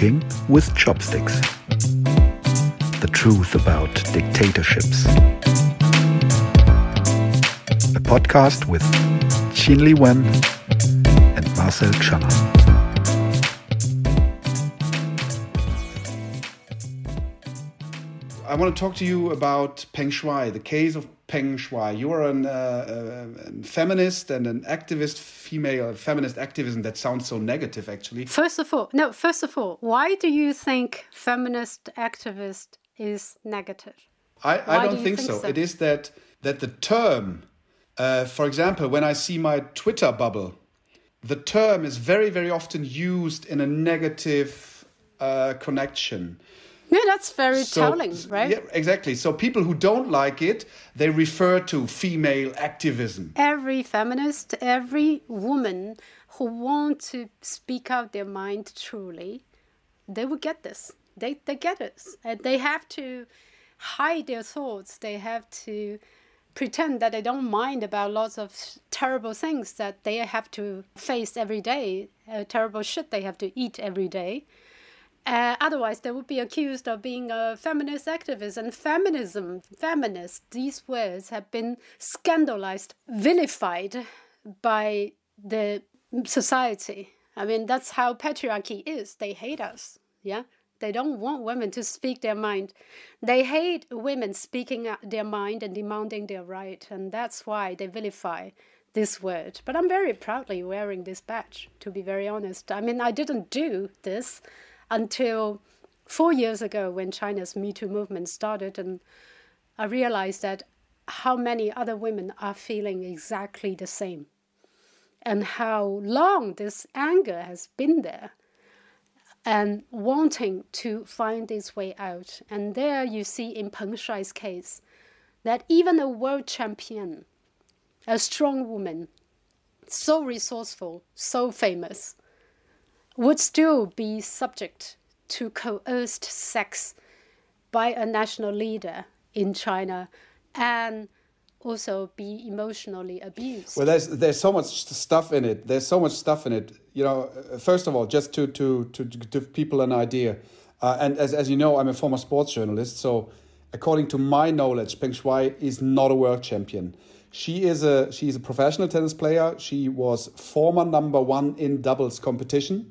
Cooking with Chopsticks. The truth about dictatorships. A podcast with Li Wen and Marcel Channer. I want to talk to you about Peng Shuai, the case of Peng Shuai. You are an, uh, a feminist and an activist, female feminist activism. That sounds so negative, actually. First of all, no. First of all, why do you think feminist activist is negative? I, I don't do think, think so. so. It is that that the term, uh, for example, when I see my Twitter bubble, the term is very very often used in a negative uh, connection. Yeah, that's very so, telling, right? Yeah, exactly. So people who don't like it, they refer to female activism. Every feminist, every woman who want to speak out their mind truly, they will get this. They they get it. And they have to hide their thoughts. They have to pretend that they don't mind about lots of terrible things that they have to face every day, uh, terrible shit they have to eat every day uh, otherwise, they would be accused of being a feminist activist. And feminism, feminist, these words have been scandalized, vilified by the society. I mean, that's how patriarchy is. They hate us. Yeah. They don't want women to speak their mind. They hate women speaking their mind and demanding their right. And that's why they vilify this word. But I'm very proudly wearing this badge, to be very honest. I mean, I didn't do this until four years ago when China's Me Too movement started, and I realized that how many other women are feeling exactly the same, and how long this anger has been there, and wanting to find its way out. And there you see in Peng Shuai's case that even a world champion, a strong woman, so resourceful, so famous, would still be subject to coerced sex by a national leader in China and also be emotionally abused. Well, there's there's so much stuff in it. There's so much stuff in it. You know, first of all, just to to to give people an idea, uh, and as as you know, I'm a former sports journalist. So, according to my knowledge, Peng Shuai is not a world champion. She is a she is a professional tennis player. She was former number one in doubles competition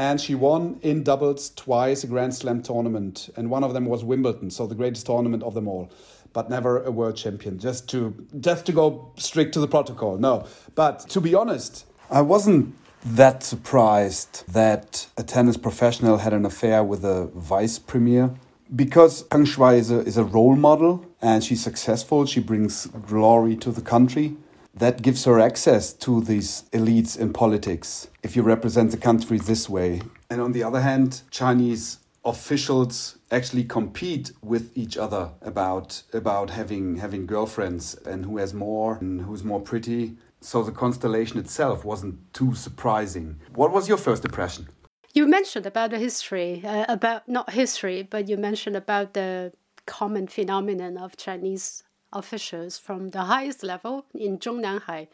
and she won in doubles twice a Grand Slam tournament, and one of them was Wimbledon, so the greatest tournament of them all, but never a world champion. Just to just to go strict to the protocol, no. But to be honest, I wasn't that surprised that a tennis professional had an affair with a vice premier because Peng Shuai is a, is a role model and she's successful. She brings glory to the country that gives her access to these elites in politics if you represent the country this way. And on the other hand, Chinese officials actually compete with each other about about having having girlfriends and who has more and who's more pretty. So the constellation itself wasn't too surprising. What was your first impression? You mentioned about the history, uh, about not history, but you mentioned about the common phenomenon of Chinese officials from the highest level in Zhongnanhai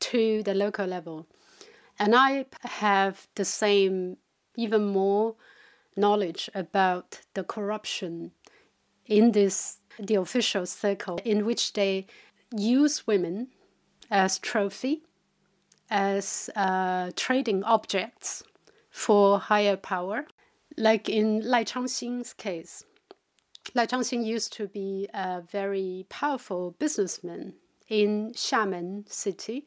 to the local level. And I have the same, even more knowledge about the corruption in this the official circle in which they use women as trophy, as uh, trading objects for higher power. Like in Lai Changxing's case, Lai Changxing used to be a very powerful businessman in Xiamen city.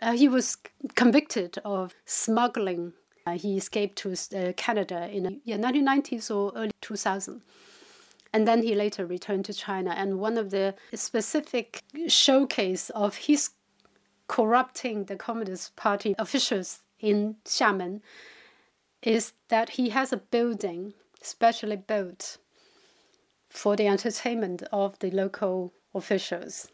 Uh, he was convicted of smuggling. Uh, he escaped to uh, Canada in the yeah, 1990s or early 2000. And then he later returned to China. And one of the specific showcase of his corrupting the Communist Party officials in Xiamen is that he has a building specially built for the entertainment of the local officials.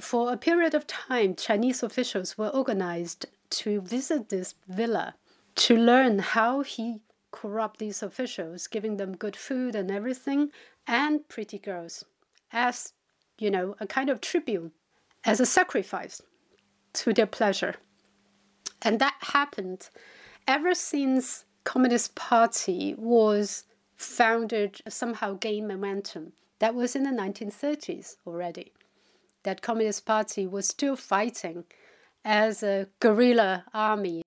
For a period of time, Chinese officials were organized to visit this villa to learn how he corrupt these officials, giving them good food and everything, and pretty girls as, you know, a kind of tribute, as a sacrifice to their pleasure. And that happened ever since Communist Party was founded, somehow gained momentum. That was in the 1930s already. That Communist Party was still fighting as a guerrilla army.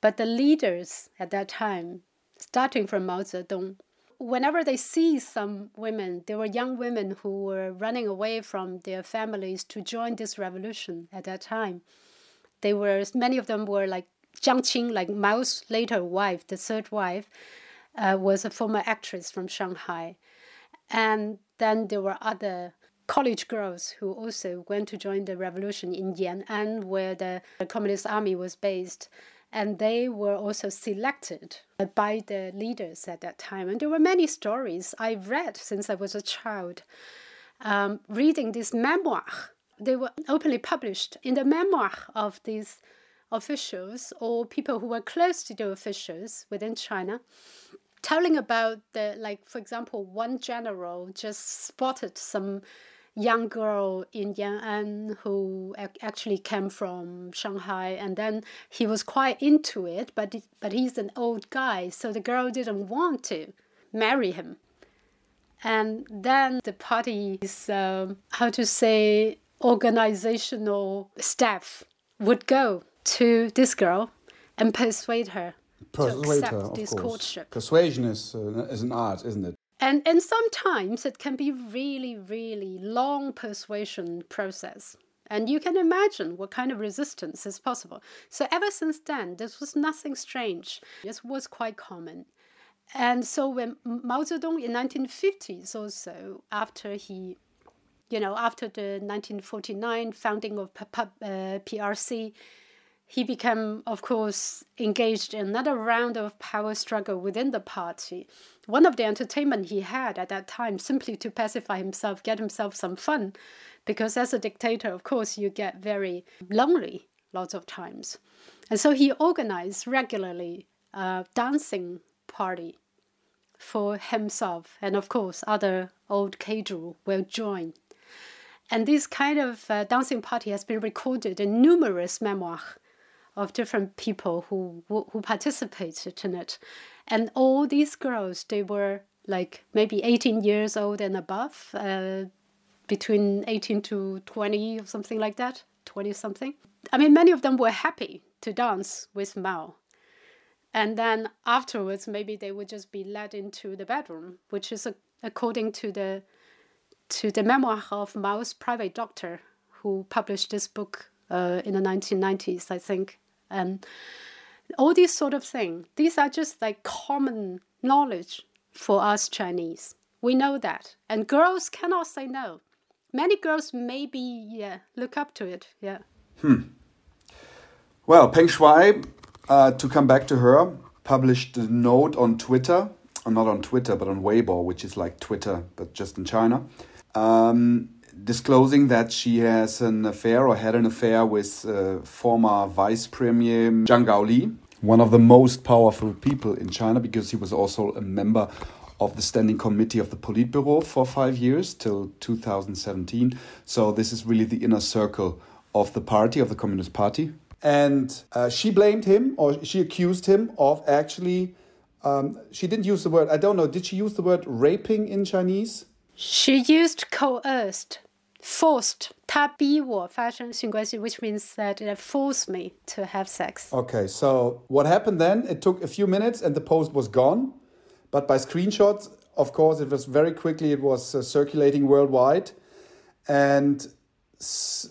But the leaders at that time, starting from Mao Zedong, whenever they see some women, there were young women who were running away from their families to join this revolution at that time. They were many of them were like Jiang Qing, like Mao's later wife, the third wife, uh, was a former actress from Shanghai, and then there were other college girls who also went to join the revolution in Yan'an, where the Communist Army was based and they were also selected by the leaders at that time. And there were many stories I've read since I was a child, um, reading these memoirs. They were openly published in the memoir of these officials or people who were close to the officials within China, telling about the, like, for example, one general just spotted some young girl in Yan'an who actually came from Shanghai, and then he was quite into it, but but he's an old guy, so the girl didn't want to marry him. And then the party's um, how to say organizational staff would go to this girl and persuade her persuade to accept her, this course. courtship. Persuasion is uh, is an art, isn't it? And, and sometimes it can be really, really long persuasion process. And you can imagine what kind of resistance is possible. So ever since then, this was nothing strange. This was quite common. And so when Mao Zedong in 1950s also, after he, you know, after the 1949 founding of PRC, he became, of course, engaged in another round of power struggle within the party. One of the entertainment he had at that time, simply to pacify himself, get himself some fun, because as a dictator, of course, you get very lonely lots of times. And so he organized regularly a dancing party for himself, and of course, other old cadre will join. And this kind of uh, dancing party has been recorded in numerous memoirs of different people who who participated in it, and all these girls they were like maybe 18 years old and above, uh, between 18 to 20 or something like that, 20 something. I mean, many of them were happy to dance with Mao. And then afterwards, maybe they would just be led into the bedroom, which is a, according to the to the memoir of Mao's private doctor, who published this book uh, in the 1990s, I think and all these sort of things. These are just like common knowledge for us Chinese. We know that, and girls cannot say no. Many girls maybe yeah look up to it. Yeah. Hmm. Well, Peng Shuai, uh, to come back to her, published a note on Twitter, or not on Twitter, but on Weibo, which is like Twitter, but just in China. Um, disclosing that she has an affair or had an affair with uh, former Vice Premier Zhang Gaoli, one of the most powerful people in China because he was also a member of the standing committee of the Politburo for five years till 2017. So this is really the inner circle of the party, of the Communist Party. And uh, she blamed him or she accused him of actually, um, she didn't use the word, I don't know, did she use the word raping in Chinese? She used coerced forced 他逼我发生性关系, which means that it forced me to have sex. Okay, so what happened then? It took a few minutes and the post was gone, but by screenshots, of course, it was very quickly. It was uh, circulating worldwide, and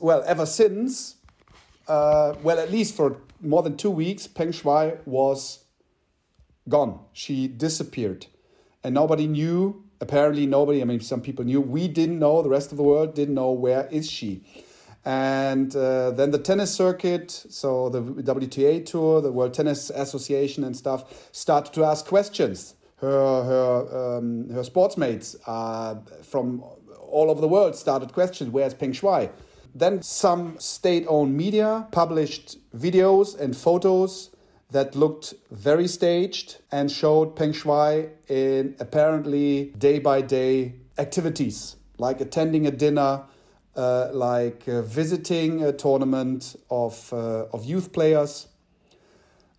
well, ever since, uh, well, at least for more than two weeks, Peng Shuai was gone. She disappeared, and nobody knew apparently nobody, I mean, some people knew. We didn't know, the rest of the world didn't know where is she. And uh, then the tennis circuit, so the WTA tour, the World Tennis Association and stuff, started to ask questions. Her her um, her sportsmates uh, from all over the world started questions. Where's Peng Shuai? Then some state-owned media published videos and photos that looked very staged and showed Peng Shuai in apparently day by day activities like attending a dinner, uh, like uh, visiting a tournament of, uh, of youth players.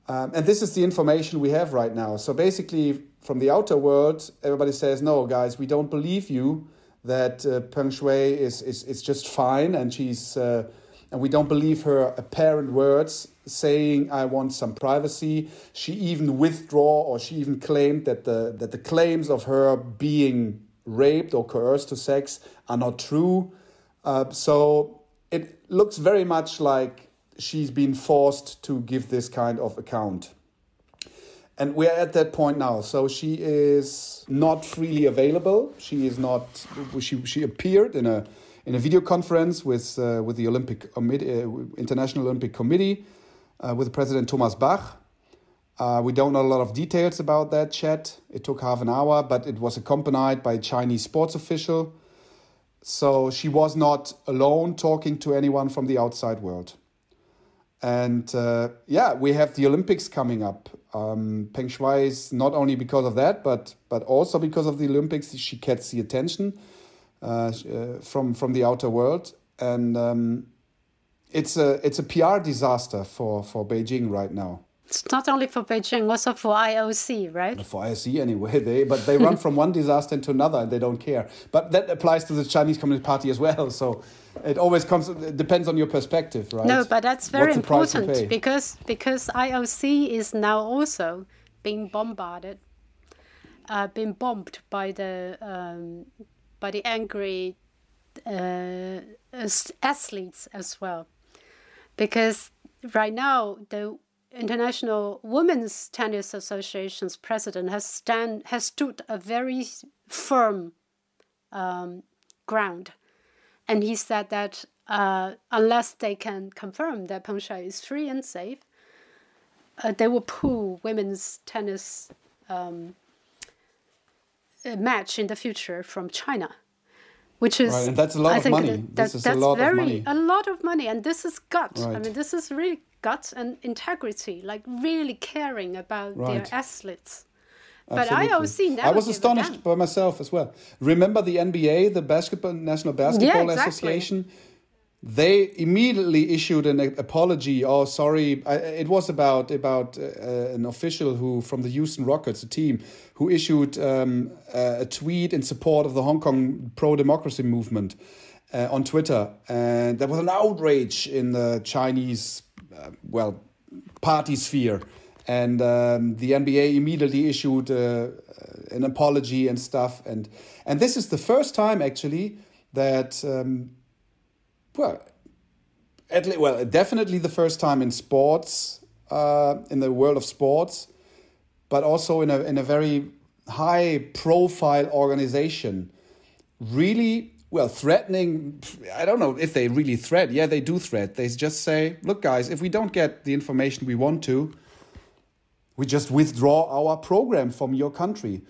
Um, and this is the information we have right now. So basically, from the outer world, everybody says, "No, guys, we don't believe you that uh, Peng Shuai is, is is just fine, and she's uh, and we don't believe her apparent words saying I want some privacy. She even withdraw or she even claimed that the that the claims of her being raped or coerced to sex are not true. Uh, so it looks very much like she's been forced to give this kind of account. And we're at that point now. So she is not freely available. She is not. She she appeared in a in a video conference with uh, with the Olympic uh, International Olympic Committee uh, with President Thomas Bach. Uh, we don't know a lot of details about that chat. It took half an hour, but it was accompanied by a Chinese sports official. So she was not alone talking to anyone from the outside world. And uh, yeah, we have the Olympics coming up. Um, Peng Shuai is not only because of that, but but also because of the Olympics, she gets the attention uh, uh from from the outer world, and um, it's a it's a PR disaster for for Beijing right now. It's not only for Beijing, also for IOC, right? For IOC anyway, they but they run from one disaster into another and they don't care. But that applies to the Chinese Communist Party as well. So it always comes it depends on your perspective, right? No, but that's very important because because IOC is now also being bombarded, uh, being bombed by the um, by the angry uh, athletes as well, because right now the International Women's Tennis Association's president has stand has stood a very firm um, ground, and he said that uh, unless they can confirm that Peng Shuai is free and safe, uh, they will pull women's tennis um, match in the future from China which is right, and that's a lot I of money. That, this is that's a lot very, of money. A lot of money, and this is gut. Right. I mean, this is really guts and integrity, like really caring about right. their athletes. But Absolutely. IOC I was astonished by myself as well. Remember the NBA, the basketball National Basketball yeah, exactly. Association? They immediately issued an apology. Oh, sorry, I, it was about about uh, an official who from the Houston Rockets, a team, who issued um, a tweet in support of the Hong Kong pro democracy movement uh, on Twitter, and there was an outrage in the Chinese uh, well, party sphere. And um, the NBA immediately issued uh, an apology and stuff. And, and this is the first time, actually, that, um, well, at least, well, definitely the first time in sports, uh, in the world of sports, but also in a, in a very high profile organization, really well, threatening, I don't know if they really threat. Yeah, they do threat. They just say, look, guys, if we don't get the information we want to, we just withdraw our program from your country.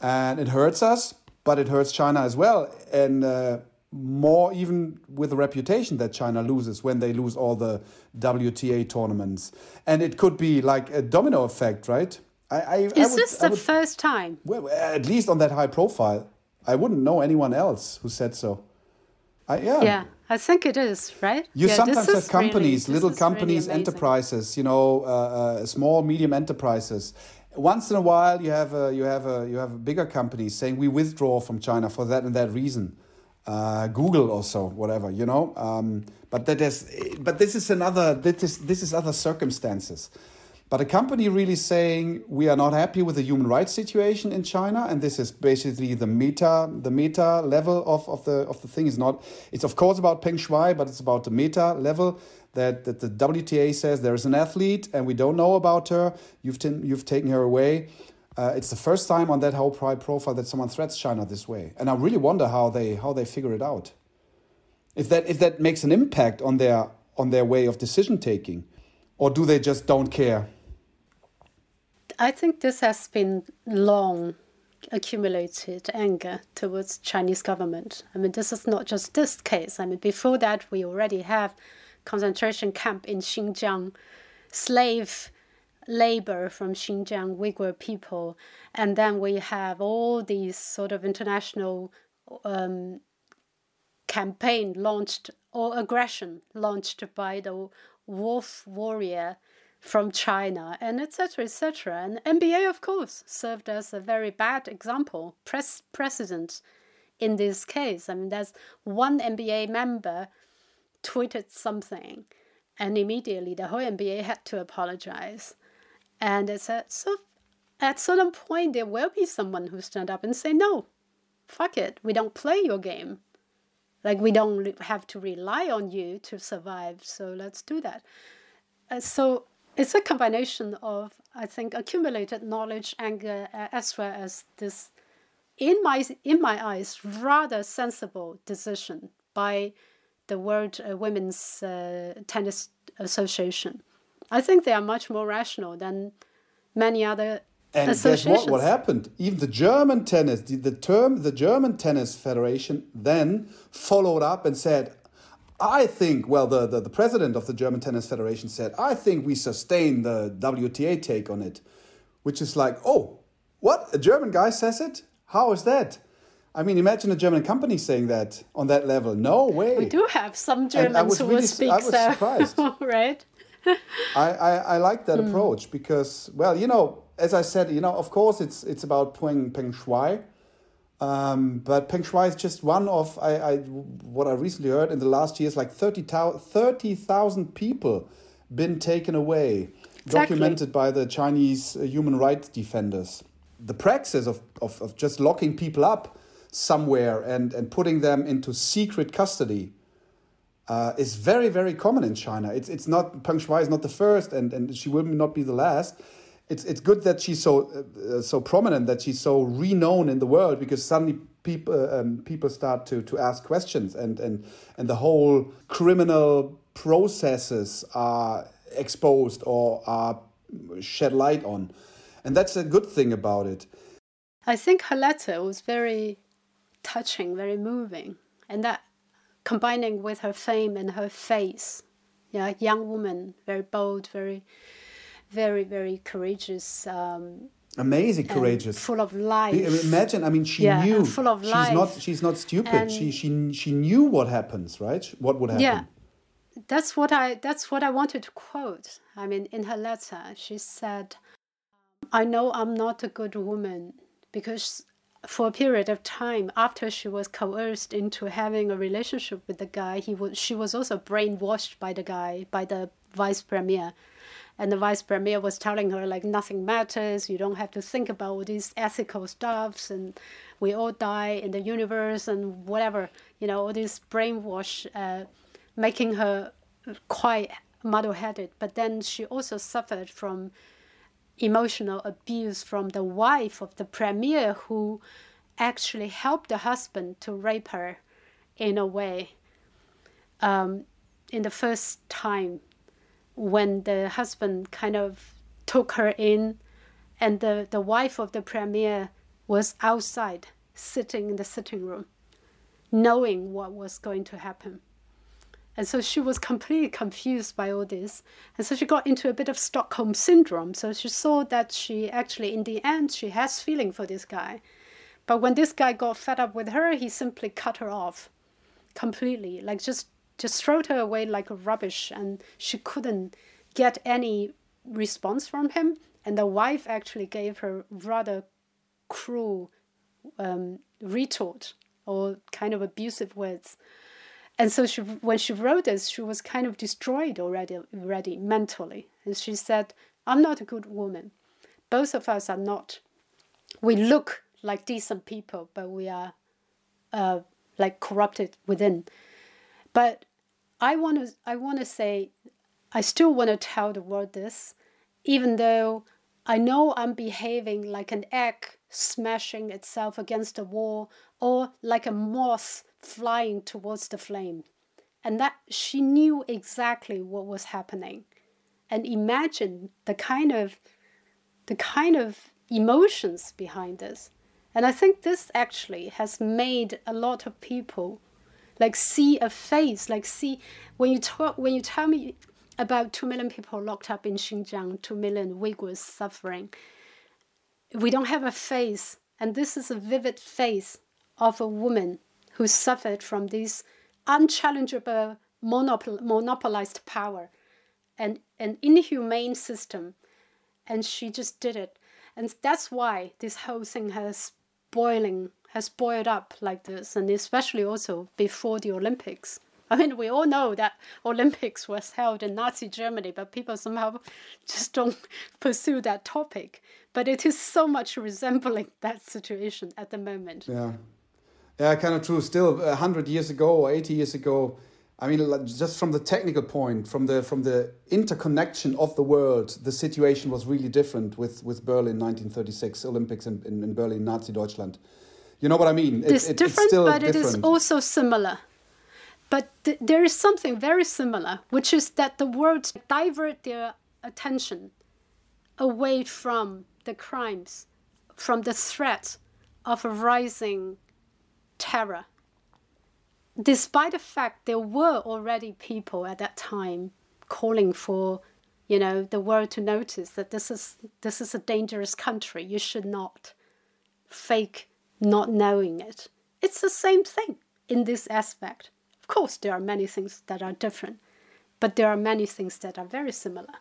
And it hurts us, but it hurts China as well. And uh, more even with the reputation that China loses when they lose all the WTA tournaments. And it could be like a domino effect, right? I, I, Is I would, this the would, first time? Well, at least on that high profile. I wouldn't know anyone else who said so. I, yeah. Yeah, I think it is, right? You yeah, sometimes have companies, really, little companies, really enterprises, you know, uh, uh, small, medium enterprises. Once in a while, you have a, you have a, you have a bigger companies saying we withdraw from China for that and that reason. Uh, Google also, whatever, you know. Um, but that is, but this is another. This is this is other circumstances. But a company really saying we are not happy with the human rights situation in China, and this is basically the meta, the meta level of, of the of the thing is not. It's of course about Peng Shuai, but it's about the meta level that, that the WTA says there is an athlete and we don't know about her. You've you've taken her away. Uh, it's the first time on that whole pride profile that someone threats China this way, and I really wonder how they how they figure it out. If that if that makes an impact on their on their way of decision taking, or do they just don't care? I think this has been long accumulated anger towards Chinese government. I mean, this is not just this case. I mean, before that, we already have concentration camp in Xinjiang, slave labor from Xinjiang Uyghur people, and then we have all these sort of international um, campaign launched or aggression launched by the wolf warrior from China, and etc. etc. And NBA, of course, served as a very bad example, press precedent in this case. I mean, there's one NBA member tweeted something, and immediately the whole NBA had to apologize. And it said, so at certain point, there will be someone who stand up and say, no, fuck it, we don't play your game. Like we don't have to rely on you to survive, so let's do that. Uh, so it's a combination of I think accumulated knowledge and uh, as well as this, in my in my eyes, rather sensible decision by the World uh, Women's uh, Tennis Association. I think they are much more rational than many other associations. and guess what? What happened? Even the German tennis, the, the term, the German tennis federation then followed up and said, I think, well, the, the, the, president of the German Tennis Federation said, I think we sustain the WTA take on it, which is like, oh, what? A German guy says it? How is that? I mean, imagine a German company saying that on that level. No way. We do have some Germans who really, speak I was surprised. right? I, I, I like that mm. approach because, well, you know, as I said, you know, of course, it's it's about Peng Peng Shuai, um, but Peng Shuai is just one of I, I what I recently heard in the last years, like 30,000 30, people been taken away, exactly. documented by the Chinese uh, human rights defenders. The praxis of, of, of just locking people up somewhere and, and putting them into secret custody uh, is very, very common in China. It's, it's not, Peng Shuai is not the first and, and she will not be the last. It's it's good that she's so uh, so prominent that she's so renowned in the world because suddenly people um, people start to to ask questions and and and the whole criminal processes are exposed or are shed light on. And that's a good thing about it. I think her letter was very touching very moving and that combining with her fame and her face yeah young woman very bold very very, very courageous. Um, Amazing, courageous, full of life. Imagine, I mean, she yeah, knew. Full of she's life. not. She's not stupid. And she she she knew what happens, right? What would happen. Yeah, that's what I. That's what I wanted to quote. I mean, in her letter, she said, "I know I'm not a good woman because." For a period of time after she was coerced into having a relationship with the guy, he was she was also brainwashed by the guy, by the vice premier. And the vice premier was telling her like nothing matters. You don't have to think about all these ethical stuffs and we all die in the universe and whatever you know all this brainwash uh, making her quite muddle-headed. But then she also suffered from emotional abuse from the wife of the premier who actually helped the husband to rape her in a way um, in the first time when the husband kind of took her in and the, the wife of the premier was outside sitting in the sitting room knowing what was going to happen and so she was completely confused by all this. And so she got into a bit of stockholm syndrome. So she saw that she actually in the end she has feeling for this guy. But when this guy got fed up with her he simply cut her off completely. Like just just threw her away like rubbish. And she couldn't get any response from him. And the wife actually gave her rather cruel um, retort or kind of abusive words and so she, when she wrote this she was kind of destroyed already already mentally. And she said i'm not a good woman. Both of us are not. We look like decent people but we are uh, like corrupted within. But I want to I want to say I still want to tell the world this even though I know I'm behaving like an egg smashing itself against a wall or like a moth flying towards the flame. And that she knew exactly what was happening. And imagine the kind of the kind of emotions behind this. And i think this actually has made a lot of people like see a face, like see when you talk when you tell me about two million people locked up in Xinjiang, two million Uyghurs suffering. We don't have a face, and this is a vivid face of a woman who suffered from this unchallengeable monopol- monopolized power. and an inhumane system. And she just did it. And that's why this whole thing has boiling, has boiled up like this, and especially also before the Olympics. I mean, we all know that Olympics was held in Nazi Germany, but people somehow just don't pursue that topic. But it is so much resembling that situation at the moment. Yeah, yeah, kind of true. Still, uh, a hundred years ago or eighty years ago, I mean, just from the technical point, from the from the interconnection of the world, the situation was really different with with Berlin 1936 Olympics in, in, in Berlin, Nazi Deutschland. You know what I mean? It, it's it, different, it's but different. it is also similar. But th there is something very similar, which is that the world divert their attention away from the crimes, from the threat of a rising terror. Despite the fact there were already people at that time calling for, you know, the world to notice that this is this is a dangerous country. You should not fake not knowing it. It's the same thing in this aspect Of course, there are many things that are different, but there are many things that are very similar.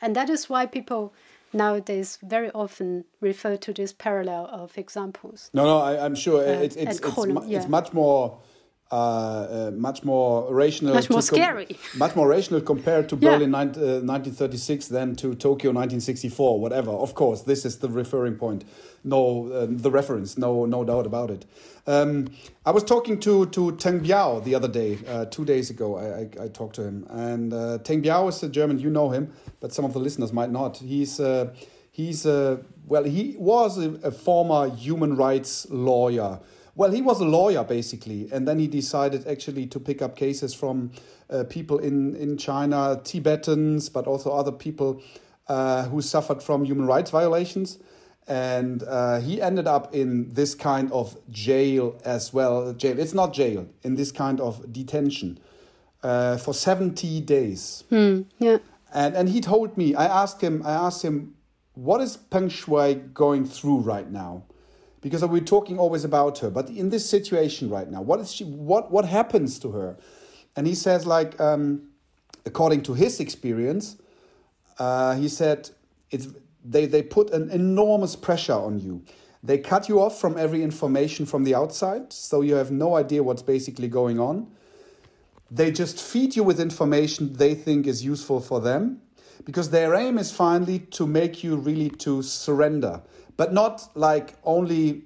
And that is why people nowadays very often refer to this parallel of examples. No, no, I, am sure uh, it's, it's, it's, yeah. it's much more uh, uh, much more rational, much more scary, much more rational compared to Berlin yeah. 19, uh, 1936 than to Tokyo 1964. Whatever. Of course, this is the referring point. No, uh, the reference. No, no doubt about it. Um, I was talking to to Teng Biao the other day, uh, two days ago. I, I, I, talked to him, and uh, Teng Biao is a German. You know him, but some of the listeners might not. He's he's well, he was a, a former human rights lawyer well, he was a lawyer basically, and then he decided actually to pick up cases from uh, people in in China, Tibetans, but also other people uh, who suffered from human rights violations. And uh, he ended up in this kind of jail as well. Jail. It's not jail. In this kind of detention uh, for seventy days. Hmm, yeah. And and he told me. I asked him. I asked him, what is Peng Shuai going through right now? Because we're talking always about her. But in this situation right now, what is she? What what happens to her? And he says, like, um, according to his experience, uh, he said it's they they put an enormous pressure on you. They cut you off from every information from the outside, so you have no idea what's basically going on. They just feed you with information they think is useful for them, because their aim is finally to make you really to surrender but not like only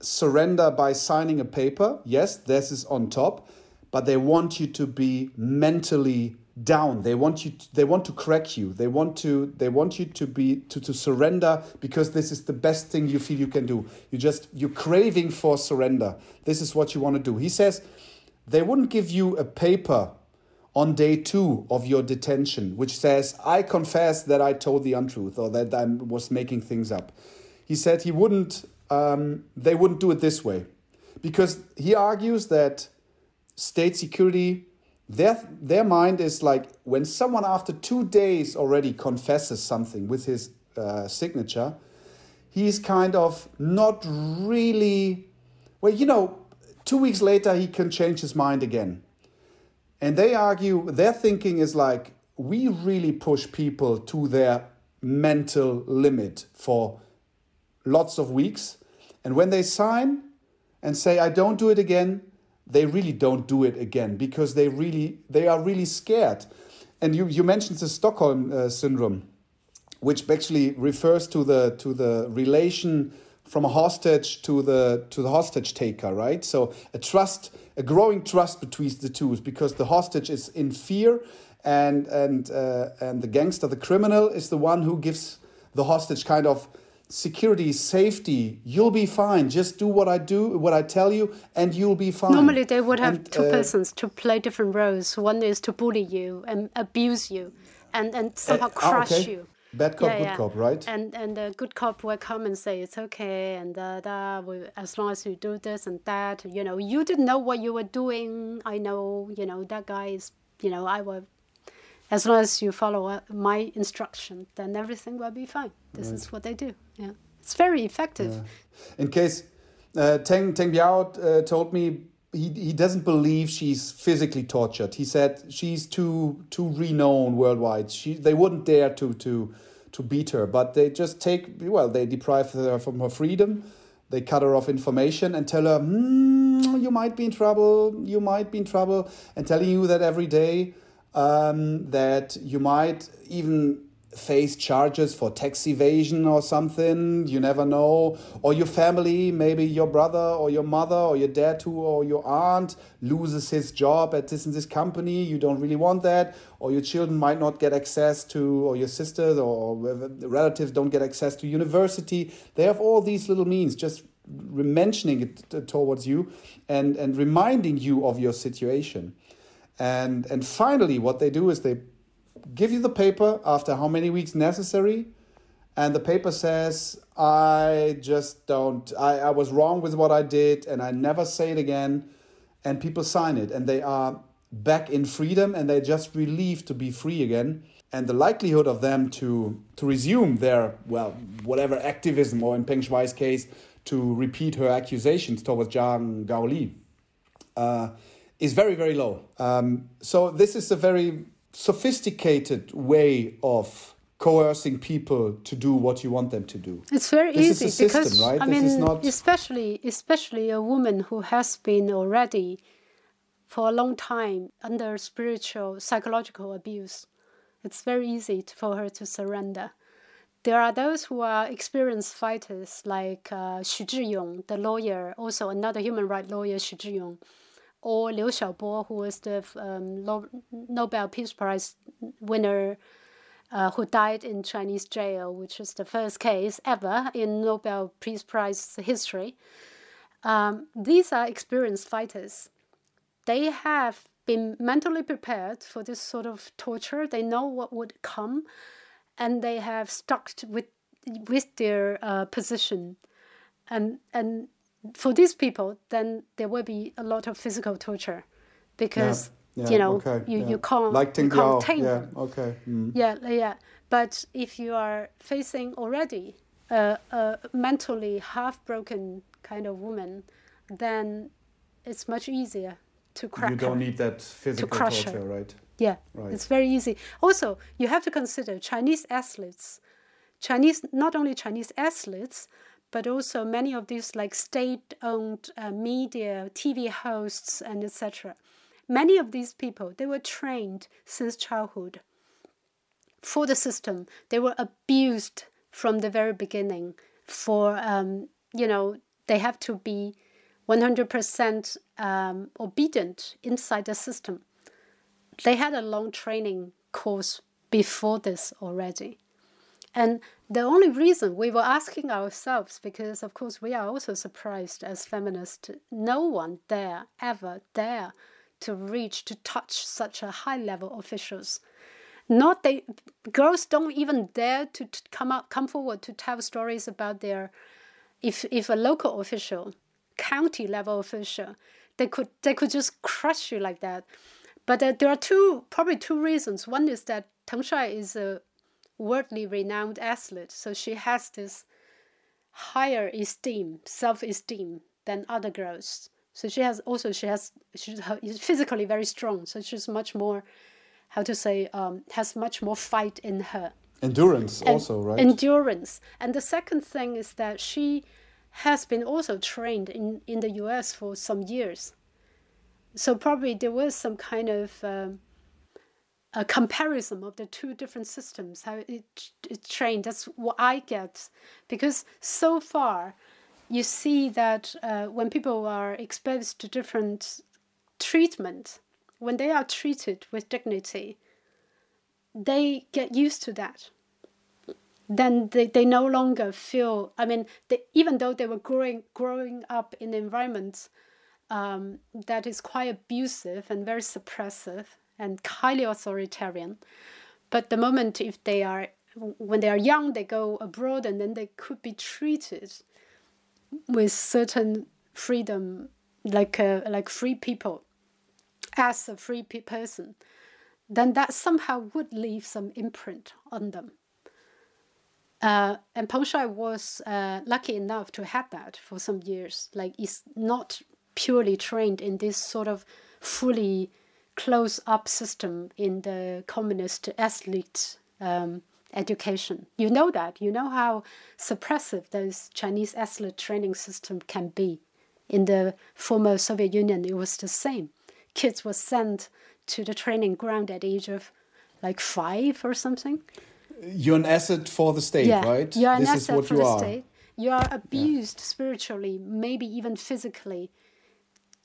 surrender by signing a paper. Yes, this is on top, but they want you to be mentally down. They want you to, they want to crack you. They want to they want you to be to, to surrender because this is the best thing you feel you can do. You just you're craving for surrender. This is what you want to do. He says they wouldn't give you a paper on day two of your detention which says i confess that i told the untruth or that i was making things up he said he wouldn't, um, they wouldn't do it this way. Because he argues that state security, their, their mind is like when someone after two days already confesses something with his uh, signature, he's kind of not really, well, you know, two weeks later he can change his mind again. And they argue, their thinking is like, we really push people to their mental limit for lots of weeks. And when they sign and say, I don't do it again, they really don't do it again because they really they are really scared. And you, you mentioned the Stockholm uh, syndrome, which actually refers to the to the relation from a hostage to the to the hostage taker, right? So a trust, a growing trust between the two, because the hostage is in fear, and and uh, and the gangster, the criminal, is the one who gives the hostage kind of security, safety, you'll be fine. Just do what I do, what I tell you, and you'll be fine. Normally, they would have and, two uh, persons to play different roles. One is to bully you and abuse you, and and somehow uh, crush okay. you. Bad cop, yeah, good yeah. cop, right? And and the good cop will come and say it's okay, and uh, that as long as you do this and that, you know, you didn't know what you were doing. I know, you know, that guy is, you know, I will as long as you follow uh, my instruction, then everything will be fine. This right. is what they do. Yeah, it's very effective. Yeah. In case uh, Teng Teng Biao uh, told me he, he doesn't believe she's physically tortured. He said she's too too renowned worldwide. She they wouldn't dare to to to beat her, but they just take well they deprive her from her freedom. They cut her off information and tell her, hmm, you might be in trouble, you might be in trouble, and telling you that every day um, that you might even face charges for tax evasion or something. You never know. Or your family, maybe your brother or your mother or your dad too or your aunt loses his job at this and this company. You don't really want that. Or your children might not get access to, or your sisters or relatives don't get access to university. They have all these little means just mentioning it towards you and, and reminding you of your situation. And, and finally, what they do is they give you the paper after how many weeks necessary and the paper says i just don't I, I was wrong with what i did and i never say it again. And people sign it and they are back in freedom and they're just relieved to be free again. And the likelihood of them to to resume their well whatever activism or in peng shuai's case to repeat her accusations towards zhang gaoli. Uh, is very very low um, so this is a very sophisticated way of coercing people to do what you want them to do. It's very this easy system, because right? I this mean, not... especially especially a woman who has been already for a long time under spiritual psychological abuse. It's very easy to, for her to surrender. There are those who are experienced fighters like uh, Xu Zhiyong, the lawyer, also another human rights lawyer, Xu Zhiyong or Liu Xiaobo, who was the um, Nobel Peace Prize winner uh, who died in Chinese jail, which is the first case ever in Nobel Peace Prize history. Um, these are experienced fighters. They have been mentally prepared for this sort of torture. They know what would come, and they have stuck with with their uh, position, and and for these people, then there will be a lot of physical torture because yeah, yeah, you know okay, you, yeah. you can't like you can't tame them. Okay. Mm. Yeah, yeah. But if you are facing already a, a mentally half broken kind of woman, then it's much easier to crack. You don't her, need that physical to crush torture, her. right? Yeah, right. it's very easy. Also, you have to consider Chinese athletes. Chinese, not only Chinese athletes, but also many of these like state-owned uh, media, TV hosts, and etc. Many of these people they were trained since childhood for the system. They were abused from the very beginning. For um, you know, they have to be 100% um, obedient inside the system. They had a long training course before this already. And the only reason we were asking ourselves, because of course we are also surprised as feminists, no one dare ever dare to reach to touch such a high level officials. Not they girls don't even dare to come out come forward to tell stories about their if if a local official, county level official, they could they could just crush you like that. But uh, there are two probably two reasons. One is that Teng is a worldly renowned athlete, so she has this higher esteem, self-esteem than other girls. So she has also she has she's physically very strong, so she's much more, how to say, um, has much more fight in her. Endurance and also, right? Endurance, and the second thing is that she has been also trained in in the U.S. for some years. So probably there was some kind of um, a comparison of the two different systems, how it, it trained. That's what I get. Because so far, you see that uh, when people are exposed to different treatment, when they are treated with dignity, they get used to that. Then they, they no longer feel, I mean, they, even though they were growing, growing up in environments um, that is quite abusive and very suppressive, and highly authoritarian. But the moment if they are when they are young, they go abroad and then they could be treated with certain freedom, like a, like free people, as a free person, then that somehow would leave some imprint on them. Uh, and Peng Shuai was uh, lucky enough to have that for some years. Like it's not purely trained in this sort of fully close up system in the communist athlete um, education. You know that. You know how suppressive those Chinese athlete training system can be. In the former Soviet Union, it was the same. Kids were sent to the training ground at the age of like five or something. You're an asset for the state, yeah, right? You're an this asset is what for you the are. state. You are abused yeah. spiritually, maybe even physically,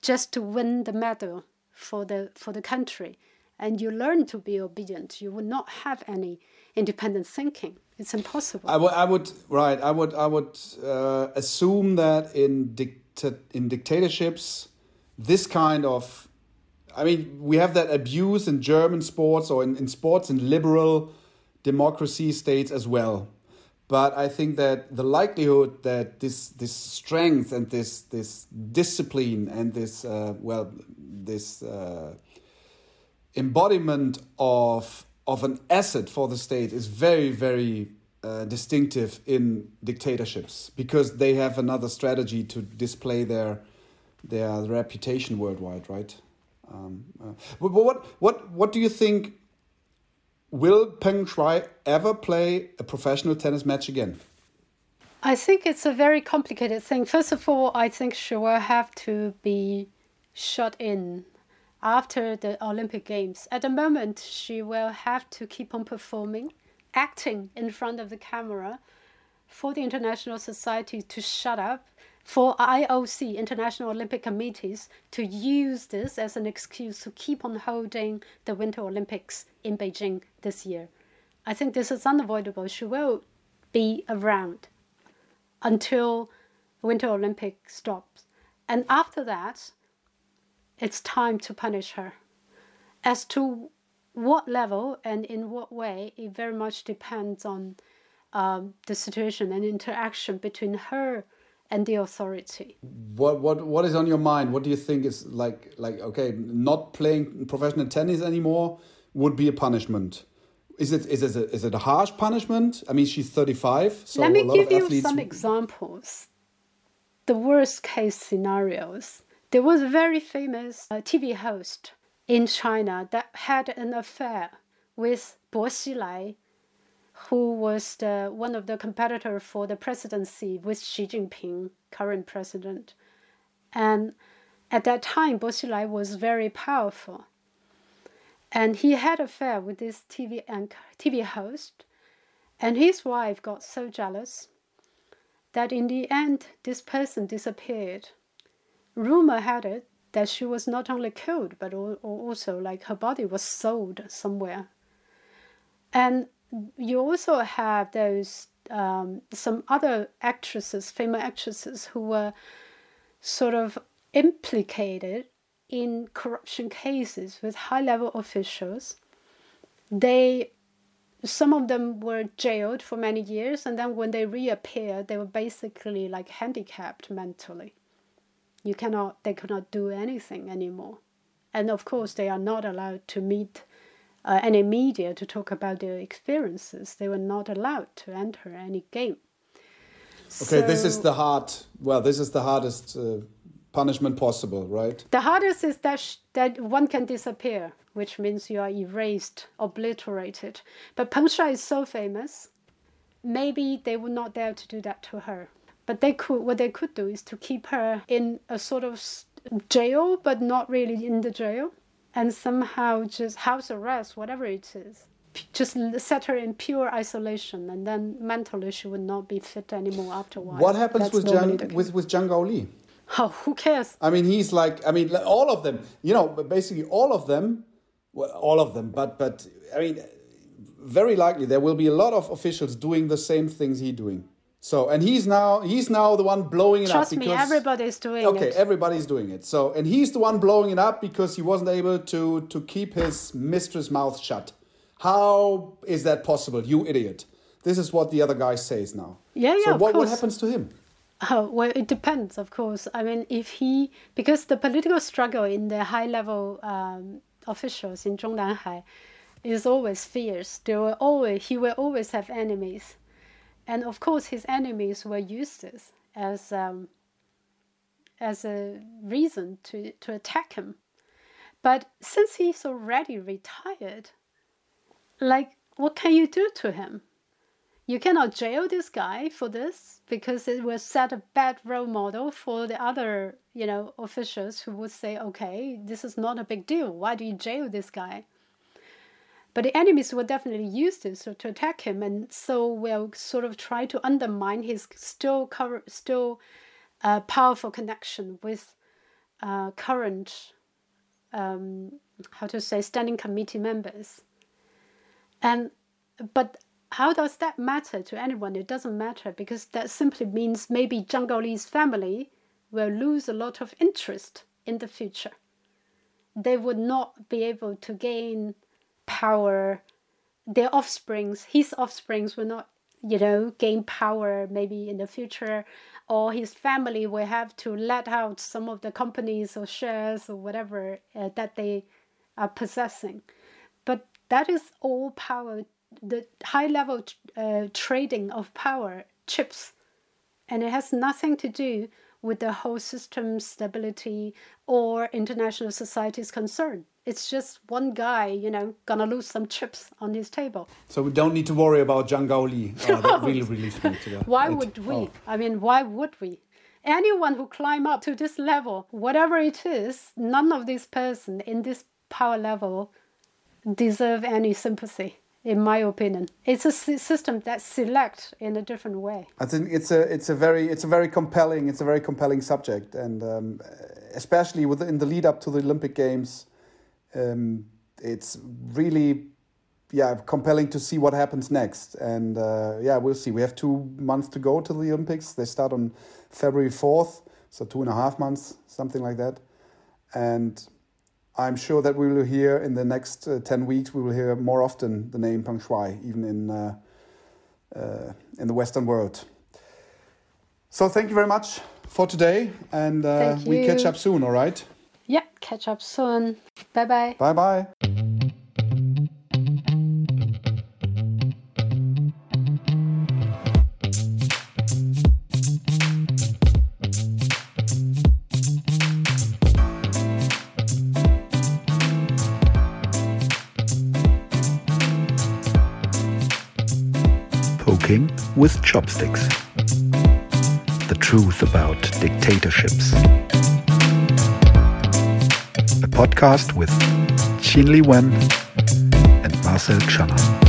just to win the medal for the for the country. And you learn to be obedient. You will not have any independent thinking. It's impossible. I, I would right. I would I would uh, assume that in dicta- in dictatorships, this kind of, I mean, we have that abuse in German sports or in, in sports in liberal democracy states as well. But I think that the likelihood that this this strength and this this discipline and this uh, well this uh, embodiment of of an asset for the state is very very uh, distinctive in dictatorships because they have another strategy to display their their reputation worldwide, right? Um, uh, but what what what do you think will Peng Shuai ever play a professional tennis match again? I think it's a very complicated thing. First of all, I think she will have to be shut in after the Olympic Games. At the moment, she will have to keep on performing, acting in front of the camera for the International Society to shut up, for IOC, International Olympic Committees, to use this as an excuse to keep on holding the Winter Olympics in Beijing this year. I think this is unavoidable. She will be around until the Winter Olympic stops. And after that, it's time to punish her. As to what level and in what way, it very much depends on um, the situation and interaction between her and the authority. What what what is on your mind? What do you think is like like okay, not playing professional tennis anymore would be a punishment? Is it is it a, is it a harsh punishment? I mean, she's thirty five. So Let me give you some examples. The worst case scenarios. There was a very famous uh, TV host in China that had an affair with Bo Xilai, who was the, one of the competitor for the presidency with Xi Jinping, current president. And at that time, Bo Xilai was very powerful. And he had affair with this TV anchor, TV host, and his wife got so jealous that in the end, this person disappeared. Rumor had it that she was not only killed, but also like her body was sold somewhere. And you also have those um, some other actresses, famous actresses, who were sort of implicated in corruption cases with high level officials. They some of them were jailed for many years and then when they reappeared they were basically like handicapped mentally you cannot they cannot do anything anymore and of course they are not allowed to meet uh, any media to talk about their experiences. They were not allowed to enter any game. Okay so, this is the hard well this is the hardest uh, punishment possible right? The hardest is that sh- that one can disappear which means you are erased obliterated. But Peng Shuai is so famous maybe they would not dare to do that to her. But they could what they could do is to keep her in a sort of jail, but not really in the jail, and somehow just house arrest, whatever it is. Just set her in pure isolation, and then mentally she would not be fit anymore after a while. What happens with Zhang, with with Zhang Gaoli? Oh, who cares? I mean, he's like, I mean, all of them. You know, basically all of them, well, all of them. But but I mean, very likely there will be a lot of officials doing the same things he's doing. So and he's now he's now the one blowing it Trust up. Trust me, everybody's doing okay, it. Okay, everybody's doing it. So and he's the one blowing it up because he wasn't able to to keep his mistress' mouth shut. How is that possible, you idiot? This is what the other guy says now. Yeah, yeah. So what, what happens to him? Oh, well, it depends, of course. I mean, if he, because the political struggle in the high level um, officials in Zhongnanhai is always fierce. There will always, he will always have enemies. And of course, his enemies will use this as, um, as a reason to, to attack him. But since he's already retired, like, what can you do to him? You cannot jail this guy for this because it will set a bad role model for the other, you know, officials who would say, okay, this is not a big deal. Why do you jail this guy? But the enemies will definitely use this to attack him, and so will sort of try to undermine his still still uh, powerful connection with uh, current, um, how to say, standing committee members. And but how does that matter to anyone? It doesn't matter because that simply means maybe Zhang Gaoli's family will lose a lot of interest in the future. They would not be able to gain power their offsprings his offsprings will not you know gain power maybe in the future or his family will have to let out some of the companies or shares or whatever uh, that they are possessing. But that is all power the high level uh, trading of power chips. And it has nothing to do with the whole system stability or international society's concern it's just one guy, you know, gonna lose some chips on his table. So we don't need to worry about Zhang Gaoli. Oh, that really relieved me. To why would we? Oh. I mean, why would we? Anyone who climb up to this level, whatever it is, none of these person in this power level deserve any sympathy in my opinion. It's a system that selects in a different way. I think it's a it's a very it's a very compelling it's a very compelling subject, and um, especially within the lead up to the Olympic Games, um, it's really yeah compelling to see what happens next. And uh, yeah we'll see. We have two months to go to the olympics. They start on february 4th so two and a half months something like that. And i'm sure that we will hear in the next uh, 10 weeks we will hear more often the name peng shuai even in uh, uh in the western world. So thank you very much for today and uh, we catch up soon all right catch up soon. Bye bye. Bye bye. Poking with chopsticks. The truth about dictatorships podcast with Li Wen and Marcel Czana.